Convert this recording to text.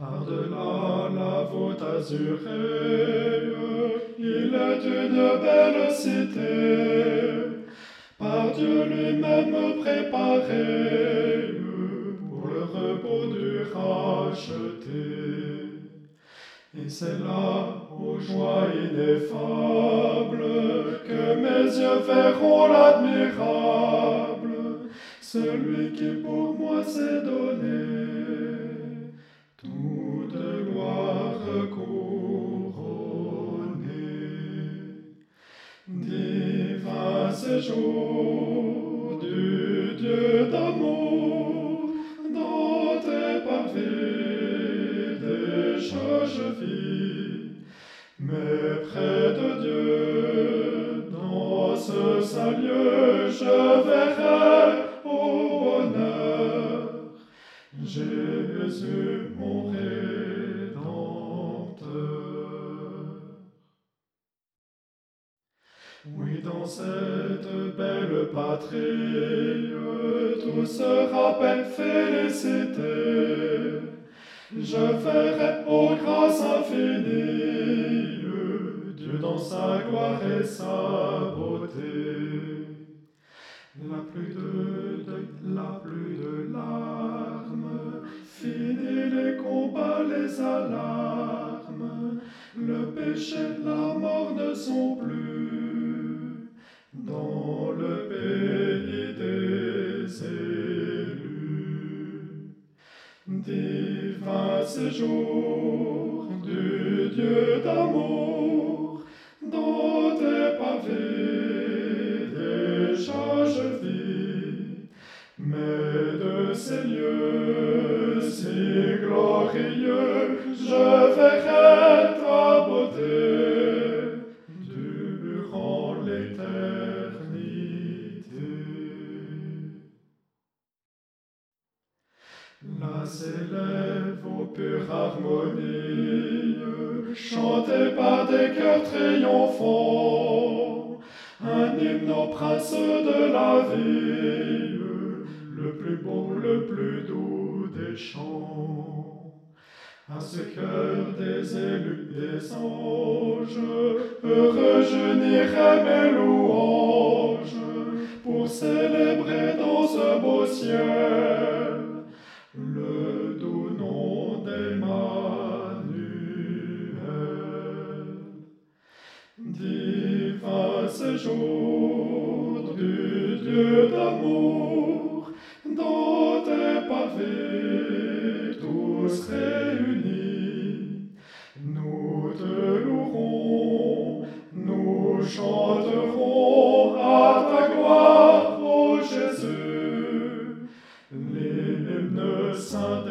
Par-delà la voûte azurée, il est une belle cité, par Dieu lui-même préparée pour le repos du racheté. Et c'est là, aux joies ineffables, que mes yeux verront l'admirable, celui qui pour moi s'est donné. Séjour du Dieu d'amour, dans tes pavés déjà je vis, mais près de Dieu, Oui, dans cette belle patrie, tout sera félicité. Je verrai aux grâces infinies Dieu dans sa gloire et sa beauté. La plus de deuil, la plus de larmes, fini les combats, les alarmes, le péché, la mort ne sont plus dans le pays des élus. Divin séjour du Dieu d'amour, dans tes pavés Là s'élève aux pures harmonies, chanté par des cœurs triomphants, un hymne au prince de la vie, le plus beau, le plus doux des chants. À ce cœur des élus des anges, heureux je nierai mes louanges, pour célébrer dans ce beau ciel Du Dieu d'amour, dans tes pavés tous réunis, nous te louerons, nous chanterons à ta gloire, ô Jésus. Saint